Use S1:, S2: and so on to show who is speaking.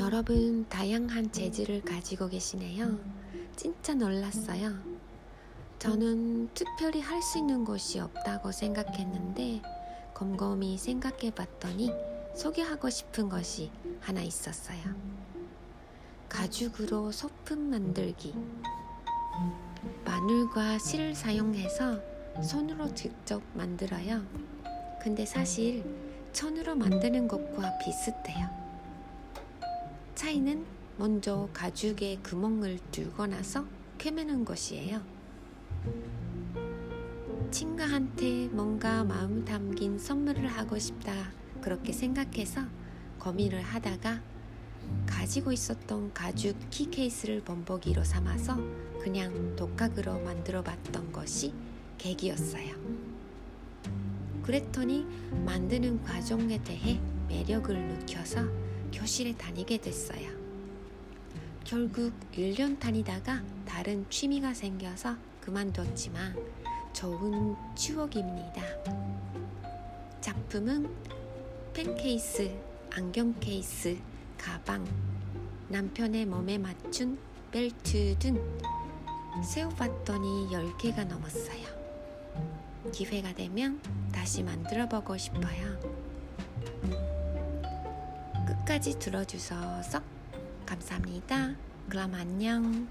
S1: 여러분 다양한 재질을 가지고 계시네요. 진짜 놀랐어요. 저는 특별히 할 수 있는 것이 없다고 생각했는데 곰곰이 생각해 봤더니 소개하고 싶은 것이 하나 있었어요. 가죽으로 소품 만들기. 마늘과 실을 사용해서 손으로 직접 만들어요. 근데 사실 천으로 만드는 것과 비슷해요. 차이는 먼저 가죽에 구멍을 뚫고 나서 꿰매는 것이에요. 친구한테 뭔가 마음 담긴 선물을 하고 싶다 그렇게 생각해서 고민을 하다가 가지고 있었던 가죽 키 케이스를 본보기로 삼아서 그냥 독학으로 만들어 봤던 것이 계기였어요. 그랬더니 만드는 과정에 대해 매력을 느껴서 교실에 다니게 됐어요. 결국 1년 다니다가 다른 취미가 생겨서 그만뒀지만 좋은 추억입니다. 작품은 펜 케이스, 안경 케이스, 가방, 남편의 몸에 맞춘 벨트 등 세워봤더니 10개가 넘었어요. 기회가 되면 다시 만들어 보고 싶어요. 끝까지 들어주셔서 감사합니다. 그럼 안녕.